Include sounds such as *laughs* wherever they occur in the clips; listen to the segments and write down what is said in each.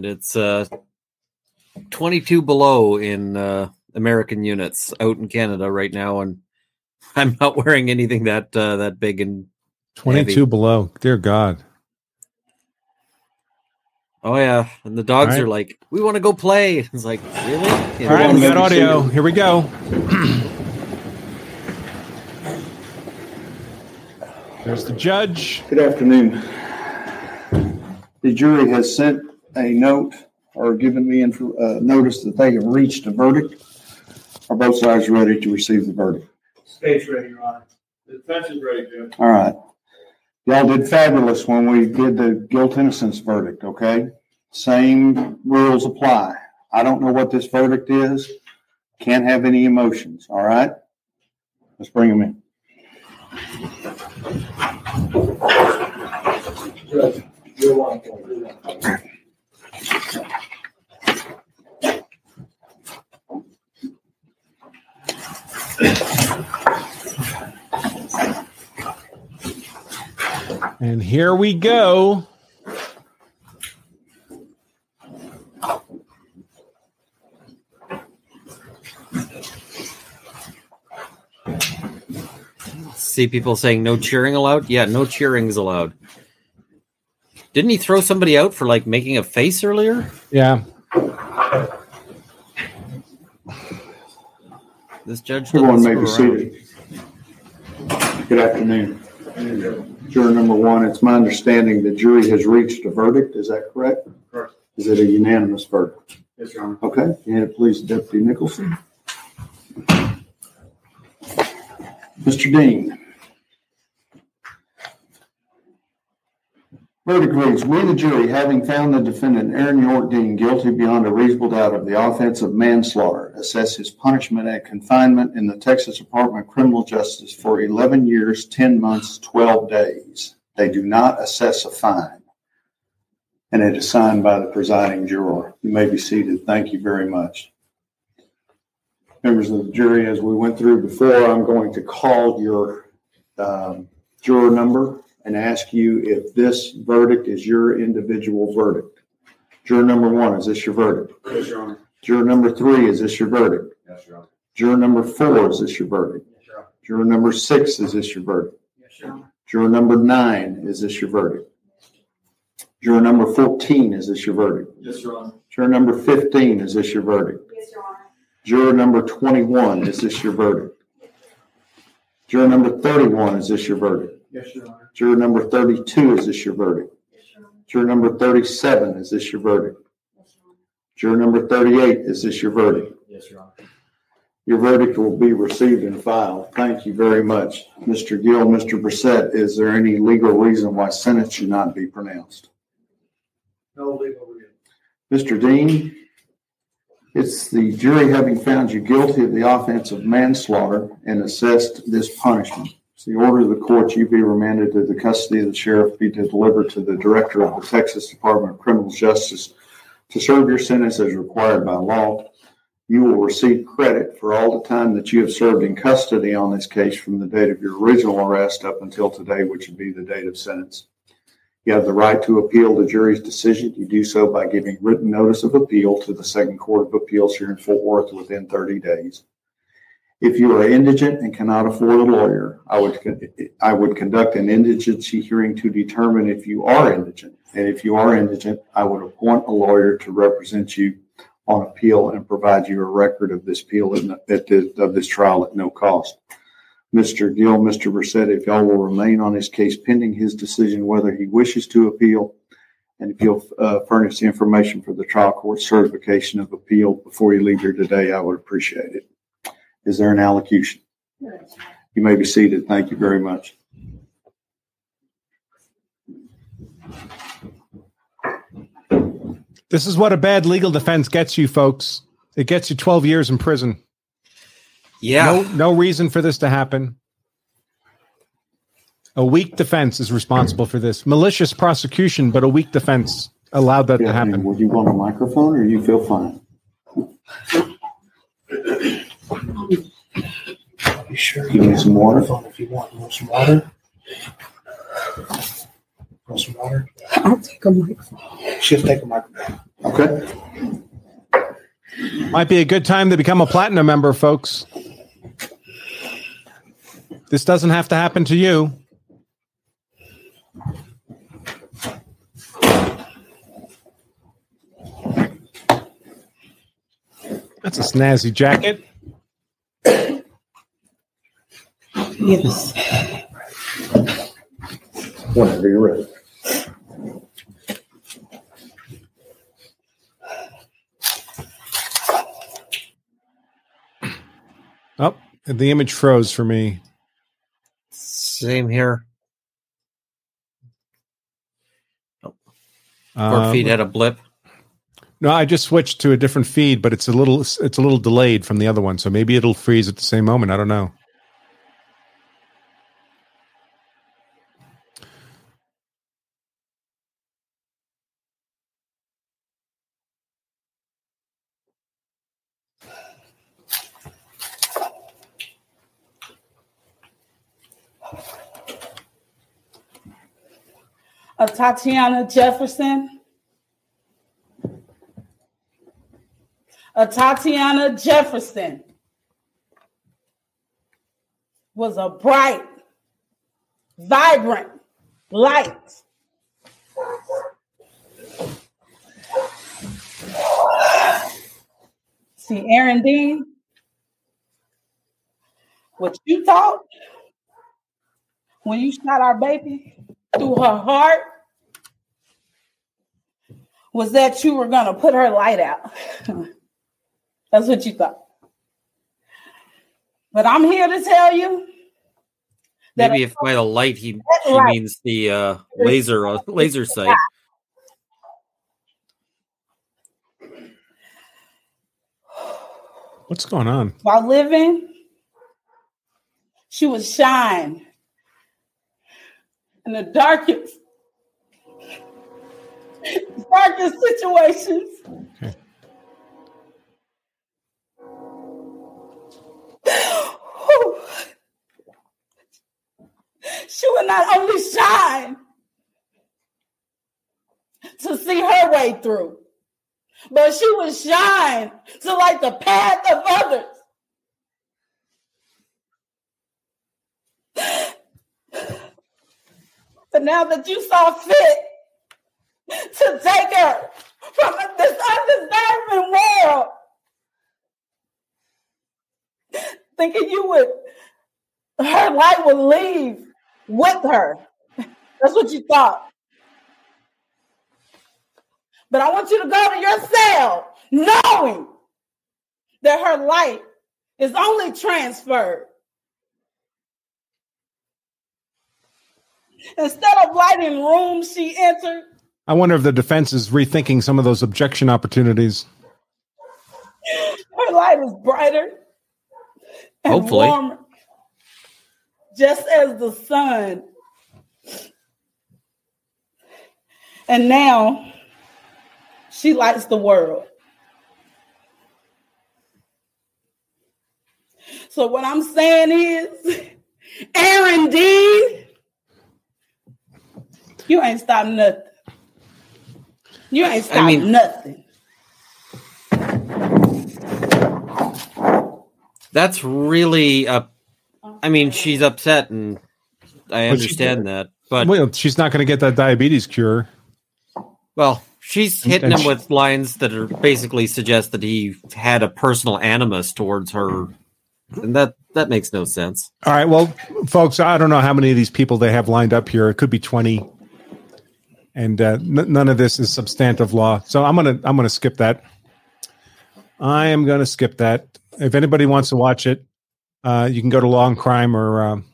and it's uh, 22 below in uh, American units out in Canada right now, and *laughs* I'm not wearing anything that uh, that big and 22 Heavy. below. Dear God. oh yeah, and the dogs All right. are like, "We want to go play." It's like, really? You All right, we got audio. Here we go. *clears throat* There's the judge. Good afternoon. The jury has sent a note or given me info, uh, notice that they have reached a verdict. Are both sides ready to receive the verdict? State's ready, Your Honor. The defense is ready, Judge. All right. Y'all did fabulous when we did the guilt innocence verdict, okay? Same rules apply. I don't know what this verdict is. Can't have any emotions, all right? Let's bring them in. Judge, you're one And here we go. See people saying no cheering allowed. Yeah, no cheering is allowed. Didn't he throw somebody out for like making a face earlier? Yeah. This judge Everyone doesn't may be screw around. seated. Good afternoon. Juror number one, it's my understanding the jury has reached a verdict. Is that correct? Correct. Is it a unanimous verdict? Yes, Your Honor. Okay, hand it please Deputy Nicholson. Mr. Dean. Verdict reads, we the jury, having found the defendant Aaron York Dean guilty beyond a reasonable doubt of the offense of manslaughter, assess his punishment at confinement in the Texas Department of Criminal Justice for 11 years, 10 months, 12 days. They do not assess a fine. And it is signed by the presiding juror. You may be seated. Thank you very much. Members of the jury, as we went through before, I'm going to call your um, juror number and ask you if this verdict is your individual verdict. Juror number one, is this your verdict? Yes, Your Honor. Juror number three, is this your verdict? Yes, Your Honor. Juror number four, is this your verdict? Yes, Your Honor. Juror number six, is this your verdict? Yes, Your Honor. Juror number nine, is this your verdict? Juror number 14, is this your verdict? Yes, Your Honor. Juror number 15, is this your verdict? Yes, Your Honor. Juror number 21, is this your verdict? Juror number 31, is this your verdict? Yes, Your Honor. Juror number 32, is this your verdict? Yes, Your Honor. Juror number 37, is this your verdict? Yes, Your Honor. Juror number 38, is this your verdict? Yes, Your Honor. Your verdict will be received and filed. Thank you very much. Mr. Gill, Mr. Brissette, is there any legal reason why sentence should not be pronounced? No legal reason. Mr. Dean, it's the jury having found you guilty of the offense of manslaughter and assessed this punishment. The order of the court you be remanded to the custody of the sheriff, be delivered to the director of the Texas Department of Criminal Justice to serve your sentence as required by law. You will receive credit for all the time that you have served in custody on this case from the date of your original arrest up until today, which would be the date of sentence. You have the right to appeal the jury's decision. You do so by giving written notice of appeal to the Second Court of Appeals here in Fort Worth within 30 days. If you are indigent and cannot afford a lawyer, I would, I would conduct an indigency hearing to determine if you are indigent. And if you are indigent, I would appoint a lawyer to represent you on appeal and provide you a record of this appeal, at at this- of this trial at no cost. Mr. Gill, Mr. Brissette, if y'all will remain on his case pending his decision whether he wishes to appeal, and if you'll uh, furnish the information for the trial court certification of appeal before you leave here today, I would appreciate it. Is there an allocution? You may be seated. Thank you very much. This is what a bad legal defense gets you, folks. It gets you 12 years in prison. Yeah. No, no reason for this to happen. A weak defense is responsible for this. Malicious prosecution, but a weak defense allowed that to happen. Would you want a microphone or you feel fine? You sure You need some water? Phone if you want. You want some water? Want some water? I'll take a microphone. She'll take a microphone. Okay. Might be a good time to become a platinum member, folks. This doesn't have to happen to you. That's a snazzy jacket. Yes. Whenever you're ready. Oh, the image froze for me. Same here. Our Um, feed had a blip. no, I just switched to a different feed, but it's a little it's a little delayed from the other one, so maybe it'll freeze at the same moment. I don't know. Atatiana Jefferson. Atatiana Jefferson was a bright, vibrant light. See, Aaron Dean, what you thought when you shot our baby through her heart was that you were going to put her light out. *laughs* That's what you thought. But I'm here to tell you that Maybe if by the light he she Right. means the uh, laser uh, laser sight. What's going on? while living, she would shine in the darkest, darkest situations. She would not only shine to see her way through, but she would shine to light the path of others. Now that you saw fit to take her from this undeserving world, thinking you would, her light would leave with her. That's what you thought. But I want you to go to your cell knowing that her light is only transferred. Instead of lighting rooms she entered, I wonder if the defense is rethinking some of those objection opportunities. her light is brighter and Hopefully. warmer, just as the sun. And now she lights the world. So what I'm saying is, *laughs* Aaron Dean, you ain't stopped nothing. You ain't stopped mean- nothing. That's really uh I mean she's upset and I But she- understand that. But Well, she's not going to get that diabetes cure. well, she's And- hitting and him she- with lines that are basically suggest that he had a personal animus towards her. And that that makes no sense. All right, well, folks, I don't know how many of these people they have lined up here. It could be twenty, and uh, n- none of this is substantive law. So I'm gonna I'm gonna skip that. I am gonna skip that. If anybody wants to watch it, uh, you can go to Law and Crime or um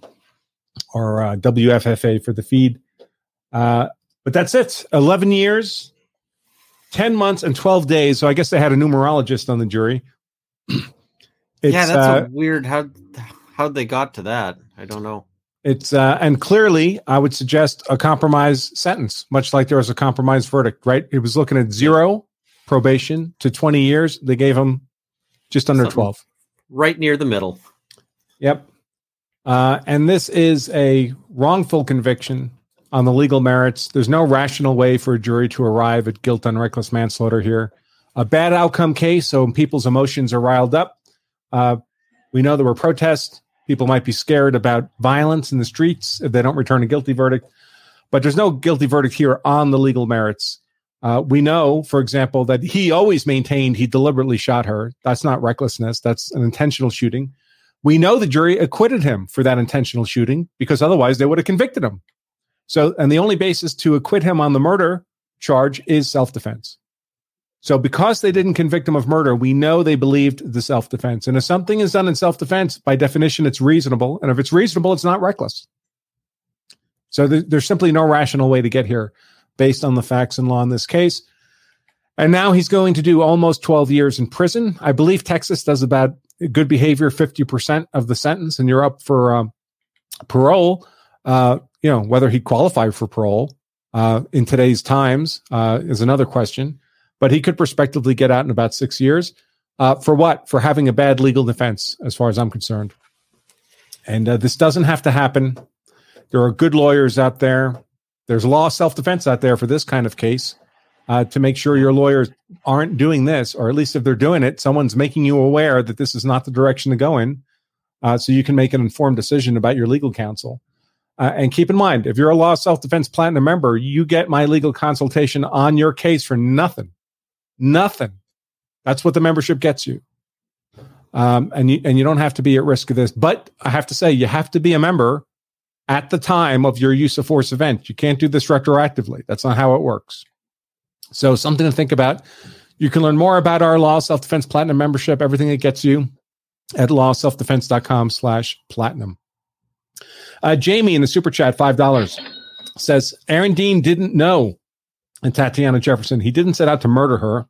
or uh, WFAA for the feed. Uh, but that's it. Eleven years, ten months, and twelve days. So I guess they had a numerologist on the jury. It's, yeah, that's uh, a weird how how they got to that. I don't know. It's uh, and clearly, I would suggest a compromise sentence, much like there was a compromise verdict. Right? It was looking at zero probation to twenty years. They gave him just under Something. twelve. Right near the middle. Yep. Uh, and this is a wrongful conviction on the legal merits. There's no rational way for a jury to arrive at guilt on reckless manslaughter here. A bad outcome case, so people's emotions are riled up. Uh, we know there were protests. People might be scared about violence in the streets if they don't return a guilty verdict. But there's no guilty verdict here on the legal merits. Uh, we know, for example, that he always maintained he deliberately shot her. That's not recklessness, that's an intentional shooting. We know the jury acquitted him for that intentional shooting because otherwise they would have convicted him. So, and the only basis to acquit him on the murder charge is self defense. So, because they didn't convict him of murder, we know they believed the self defense. And if something is done in self defense, by definition, it's reasonable. And if it's reasonable, it's not reckless. So, there, there's simply no rational way to get here based on the facts and law in this case. And now he's going to do almost 12 years in prison. I believe Texas does about good behavior 50% of the sentence, and you're up for um, parole. Uh, you know, whether he qualified for parole uh, in today's times uh, is another question, but he could prospectively get out in about six years. Uh, for what? For having a bad legal defense, as far as I'm concerned. And uh, this doesn't have to happen. There are good lawyers out there. There's law self defense out there for this kind of case uh, to make sure your lawyers aren't doing this, or at least if they're doing it, someone's making you aware that this is not the direction to go in, uh, so you can make an informed decision about your legal counsel. Uh, and keep in mind, if you're a law self defense platinum member, you get my legal consultation on your case for nothing. Nothing. That's what the membership gets you. Um, and you and you don't have to be at risk of this. But I have to say, you have to be a member at the time of your use of force event. You can't do this retroactively. That's not how it works. So something to think about. You can learn more about our Law Self Defense Platinum membership, everything it gets you at lawselfdefense.com slash platinum. Uh, Jamie in the super chat, $5 says Aaron Dean didn't know Atatiana Jefferson. He didn't set out to murder her.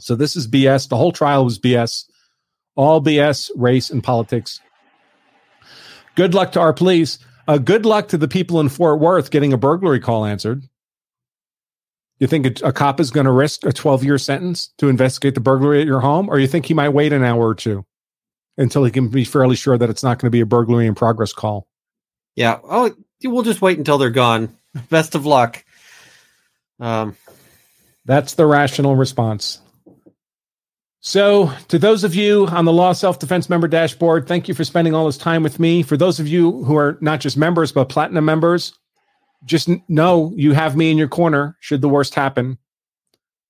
So this is BS. The whole trial was BS. All BS, race, and politics. Good luck to our police. Uh, good luck to the people in Fort Worth getting a burglary call answered. You think a, a cop is going to risk a 12 year sentence to investigate the burglary at your home, or you think he might wait an hour or two until he can be fairly sure that it's not going to be a burglary in progress call? Yeah. Oh, we'll just wait until they're gone. Best of luck. Um, That's the rational response. So, to those of you on the Law Self Defense member dashboard, thank you for spending all this time with me. For those of you who are not just members, but platinum members, just know you have me in your corner should the worst happen.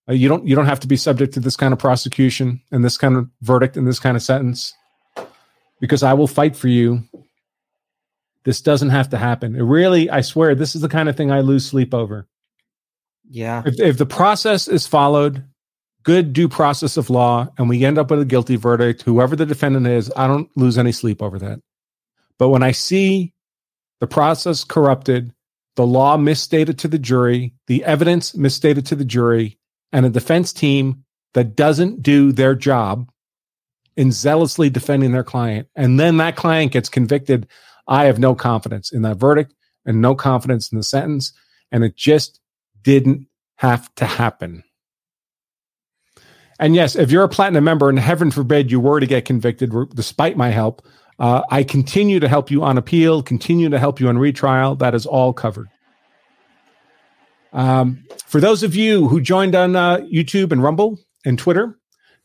Uh, you don't you don't have to be subject to this kind of prosecution and this kind of verdict and this kind of sentence because I will fight for you. This doesn't have to happen. It really, I swear, this is the kind of thing I lose sleep over. Yeah. If, if the process is followed, good due process of law, and we end up with a guilty verdict, whoever the defendant is, I don't lose any sleep over that. But when I see the process corrupted, the law misstated to the jury, the evidence misstated to the jury, and a defense team that doesn't do their job in zealously defending their client, and then that client gets convicted, I have no confidence in that verdict and no confidence in the sentence. And it just didn't have to happen. And yes, if you're a platinum member, and heaven forbid you were to get convicted despite my help, uh, I continue to help you on appeal, continue to help you on retrial. That is all covered. Um, for those of you who joined on uh, YouTube and Rumble and Twitter,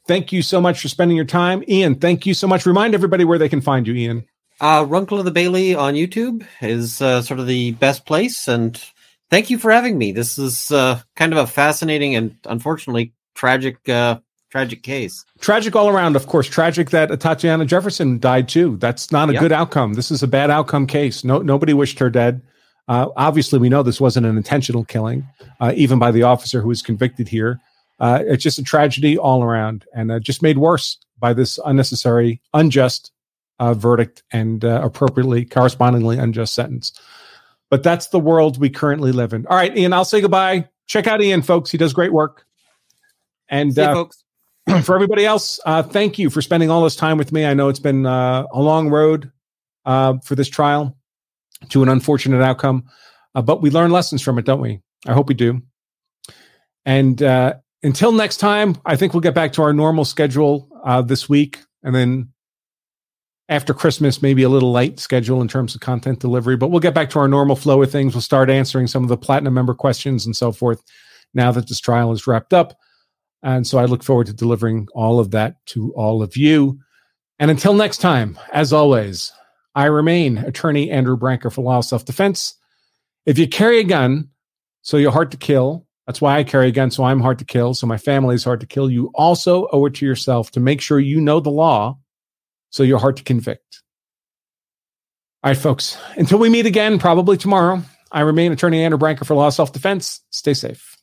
thank you so much for spending your time. Ian, thank you so much. Remind everybody where they can find you, Ian. Uh, Runkle of the Bailey on YouTube is uh, sort of the best place. And thank you for having me. This is uh, kind of a fascinating and unfortunately tragic, uh, tragic case. Tragic all around, of course. Tragic that Tatiana Jefferson died too. That's not a Yep. good outcome. This is a bad outcome case. No, nobody wished her dead. Uh, obviously, we know this wasn't an intentional killing, uh, even by the officer who was convicted here. Uh, it's just a tragedy all around, and uh, just made worse by this unnecessary, unjust uh, verdict and uh, appropriately, correspondingly unjust sentence. But that's the world we currently live in. All right, Ian, I'll say goodbye. Check out Ian, folks. He does great work. And See uh, folks. *clears throat* for everybody else, uh, thank you for spending all this time with me. I know it's been uh, a long road uh, for this trial to an unfortunate outcome, uh, but we learn lessons from it, don't we? I hope we do. And uh, until next time, I think we'll get back to our normal schedule uh, this week, and then after Christmas, maybe a little light schedule in terms of content delivery, but we'll get back to our normal flow of things. We'll start answering some of the platinum member questions and so forth now that this trial is wrapped up. And so I look forward to delivering all of that to all of you. And until next time, as always, I remain attorney Andrew Branca for Law Self Defense. If you carry a gun, so you're hard to kill, that's why I carry a gun, so I'm hard to kill, so my family is hard to kill. You also owe it to yourself to make sure you know the law, so you're hard to convict. All right, folks, until we meet again, probably tomorrow, I remain attorney Andrew Branca for Law Self Defense. Stay safe.